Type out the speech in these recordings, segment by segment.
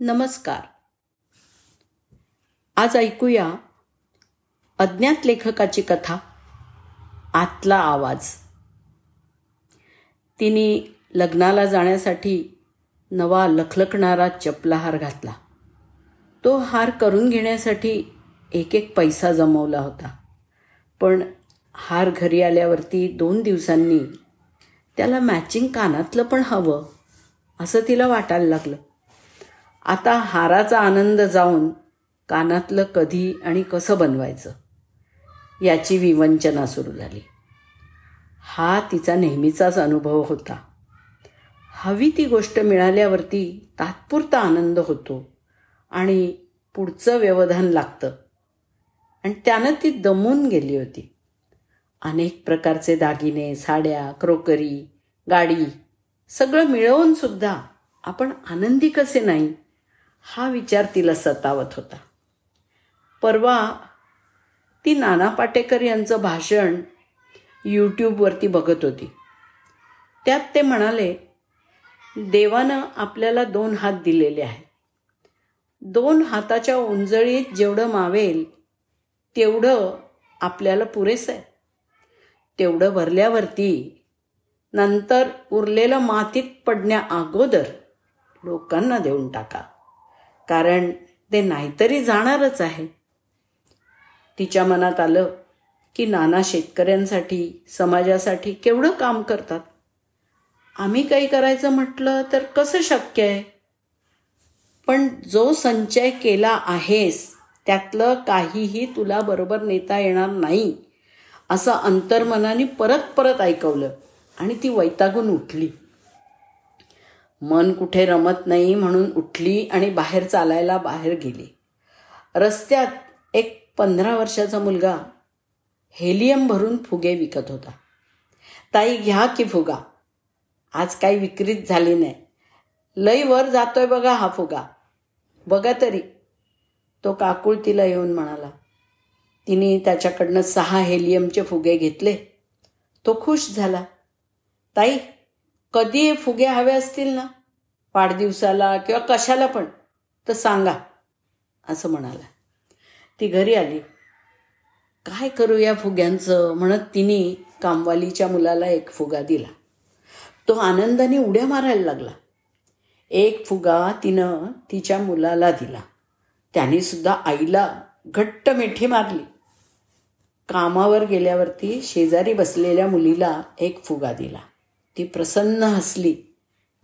नमस्कार. आज ऐकूया अज्ञात लेखकाची कथा आतला आवाज. तिने लग्नाला जाण्यासाठी नवा लखलखणारा चपलाहार घातला. तो हार करून घेण्यासाठी एक एक पैसा जमवला होता. पण हार घरी आल्यावरती दोन दिवसांनी त्याला मॅचिंग कानातलं पण हवं असं तिला वाटायला लागलं. आता हाराचा आनंद जाऊन कानातलं कधी आणि कसं बनवायचं? याची विवंचना सुरू झाली. हा तिचा नेहमीचाच अनुभव होता. हवी ती गोष्ट मिळाल्यावरती तात्पुरता आनंद होतो आणि पुढचं व्यवधान लागतं. आणि त्यानं ती दमून गेली होती. अनेक प्रकारचे दागिने साड्या क्रोकरी गाडी सगळं मिळवूनसुद्धा आपण आनंदी कसे नाही? हा विचार तिला सतावत होता. परवा ती नाना पाटेकर यांचं भाषण यूट्यूबवरती बघत होती. त्यात ते म्हणाले देवानं आपल्याला दोन हात दिलेले आहेत. दोन हाताच्या उंजळीत जेवढं मावेल तेवढं आपल्याला पुरेसं आहे. तेवढं भरल्यावरती नंतर उरलेलं मातीत पडण्या अगोदर लोकांना देऊन टाका. कारण ते नाहीतरी जाणारच आहे. तिच्या मनात आलं की नाना शेतकऱ्यांसाठी समाजासाठी केवढं काम करतात. आम्ही काही करायचं म्हटलं तर कसं शक्य आहे? पण जो संचय केला आहेस त्यातलं काहीही तुला बरोबर नेता येणार नाही असं अंतर्मनाने परत परत ऐकवलं आणि ती वैतागून उठली. मन कुठे रमत नाही म्हणून उठली आणि बाहेर चालायला बाहेर गेली. रस्त्यात एक पंधरा वर्षाचा मुलगा हेलियम भरून फुगे विकत होता. ताई घ्या की फुगा. आज काही विक्रीत झाली नाही. लई वर जातोय बघा हा फुगा. बघा तरी. तो काकुळ तिला येऊन म्हणाला. तिने त्याच्याकडनं सहा हेलियमचे फुगे घेतले. तो खुश झाला. ताई कधी फुगे हवे असतील ना? वाढदिवसाला किंवा कशाला पण तर सांगा असं म्हणाला. ती घरी आली. काय करू या फुग्यांचं? म्हणत तिने कामवालीच्या मुलाला एक फुगा दिला. तो आनंदाने उड्या मारायला लागला. एक फुगा तिनं तिच्या मुलाला दिला. त्याने सुद्धा आईला घट्ट मिठी मारली. कामावर गेल्यावरती शेजारी बसलेल्या मुलीला एक फुगा दिला. ती प्रसन्न हसली.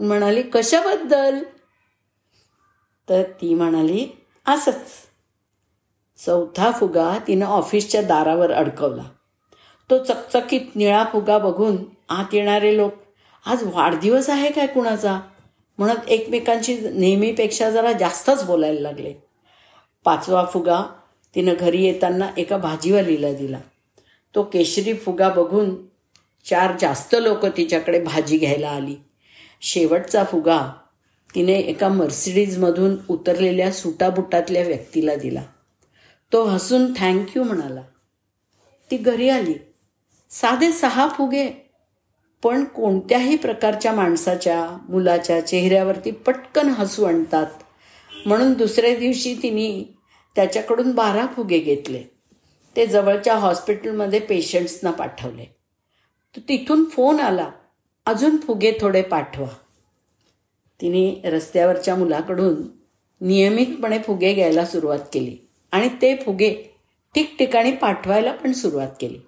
म्हणाली कशाबद्दल? तर ती म्हणाली असंच. चौथा फुगा तिनं ऑफिसच्या दारावर अडकवला. तो चकचकीत निळा फुगा बघून आत येणारे लोक आज वाढदिवस आहे काय कुणाचा? म्हणत एकमेकांशी नेहमीपेक्षा जरा जास्तच बोलायला लागले. पाचवा फुगा तिनं घरी येताना एका भाजीवालीला दिला. तो केशरी फुगा बघून चार जास्त लोक तिच्याकडे भाजी घ्यायला आली. शेवटचा फुगा तिने एका मर्सिडीजमधून उतरलेल्या सुटाबुटातल्या व्यक्तीला दिला. तो हसून थँक्यू म्हणाला. ती घरी आली. साधे सहा फुगे. पण कोणत्याही प्रकारच्या माणसाच्या मुलाच्या चेहऱ्यावरती पटकन हसू आणतात. म्हणून दुसऱ्या दिवशी तिने त्याच्याकडून बारा फुगे घेतले. ते जवळच्या हॉस्पिटलमध्ये पेशंट्सना पाठवले. तर तिथून फोन आला. अजून फुगे थोडे पाठवा. तिने रस्त्यावरच्या मुलाकडून नियमितपणे फुगे घ्यायला सुरुवात केली. आणि ते फुगे ठिकठिकाणी पाठवायला पण सुरुवात केली.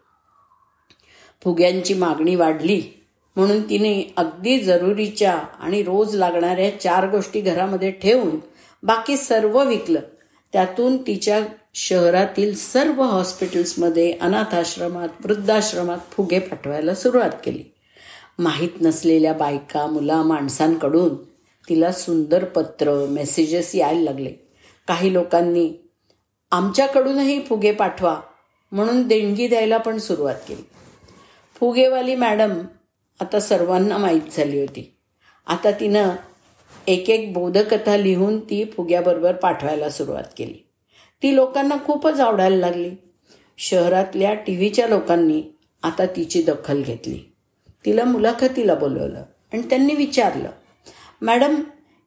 फुग्यांची मागणी वाढली म्हणून तिने अगदी जरुरीच्या आणि रोज लागणाऱ्या चार गोष्टी घरामध्ये ठेवून बाकी सर्व विकलं. त्यातून तिच्या शहरातील सर्व हॉस्पिटल्समध्ये अनाथाश्रमात वृद्धाश्रमात फुगे पाठवायला सुरुवात केली. माहीत नसलेल्या बायका मुला माणसांकडून तिला सुंदर पत्र मेसेजेस यायला लागले. काही लोकांनी आमच्याकडूनही फुगे पाठवा म्हणून देणगी द्यायला पण सुरुवात केली. फुगेवाली मॅडम आता सर्वांना माहीत झाली होती. आता तिनं एक एक बोधकथा लिहून ती फुग्याबरोबर पाठवायला सुरुवात केली. ती लोकांना खूपच आवडायला लागली. शहरातल्या टी व्हीच्या लोकांनी आता तिची दखल घेतली. तिला मुलाखतीला बोलवलं आणि त्यांनी विचारलं मॅडम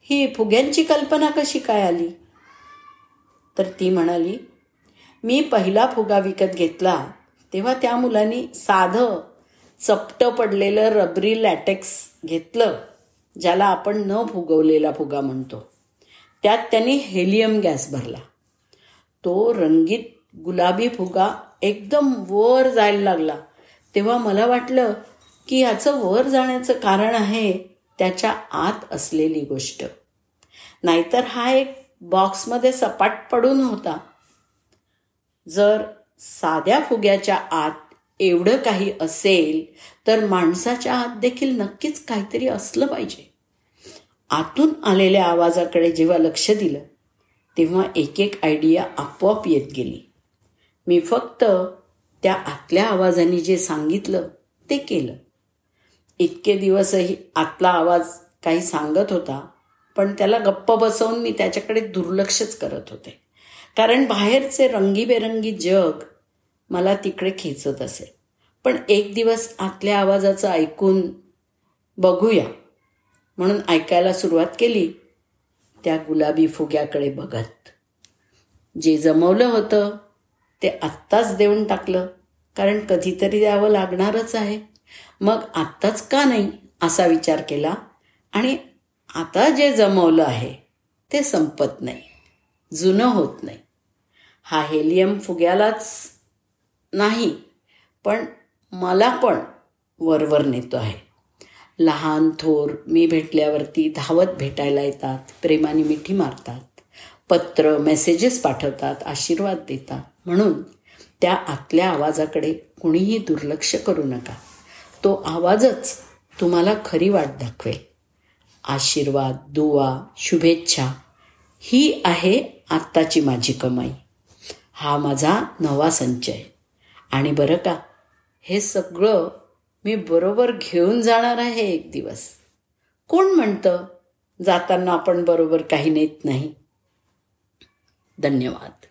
ही फुग्यांची कल्पना कशी काय आली? तर ती म्हणाली मी पहिला फुगा विकत घेतला तेव्हा त्या मुलांनी साधं चपटं पडलेलं रबरी लॅटेक्स घेतलं. ज्याला आपण न फुगवलेला फुगा म्हणतो. त्यात त्यांनी हेलियम गॅस भरला. तो रंगीत गुलाबी फुगा एकदम वर जायला लागला. तेव्हा मला वाटलं की याचं वर जाण्याचं कारण आहे त्याच्या आत असलेली गोष्ट. नाहीतर हा एक बॉक्समध्ये सपाट पडून होता. जर साध्या फुग्याच्या आत एवढं काही असेल तर माणसाच्या आत देखील नक्कीच काहीतरी असलं पाहिजे. आतून आलेल्या आवाजाकडे जेव्हा लक्ष दिलं तेव्हा एक एक आयडिया आपोआप येत गेली. मी फक्त त्या आतल्या आवाजाने जे सांगितलं ते केलं. इतके दिवसही आतला आवाज काही सांगत होता पण त्याला गप्प बसवून मी त्याच्याकडे दुर्लक्षच करत होते. कारण बाहेरचे रंगीबेरंगी जग मला तिकडे खेचत असेल. पण एक दिवस आतल्या आवाजाचं ऐकून बघूया. म्हणून ऐकायला सुरुवात केली. त्या गुलाबी फुग्याकडे बघत. जे जमवलं होतं ते आत्ताच देऊन टाकलं. कारण कधीतरी द्यावं लागणारच आहे. मग आत्ताच का नाही असा विचार केला. आणि आता जे जमवलं आहे ते संपत नाही. जुनं होत नाही. हा हेलियम फुग्यालाच नाही पण मला पण वरवर नेतो आहे. लहान थोर मी भेटल्यावरती धावत भेटायला येतात प्रेमाने मिठी मारतात पत्र मेसेजेस पाठवतात आशीर्वाद देतात. म्हणून त्या आतल्या आवाजाकडे कुणीही दुर्लक्ष करू नका. तो आवाजच तुम्हाला खरी वाट दाखवेल. आशीर्वाद दुवा शुभेच्छा ही आहे आत्ताची माझी कमाई. हा माझा नवा संचय. आणि बरं का हे सगळं मी बरोबर घेऊन जाणार आहे एक दिवस. कोण म्हणतं जाताना आपण बरोबर काही नेत नाही? धन्यवाद.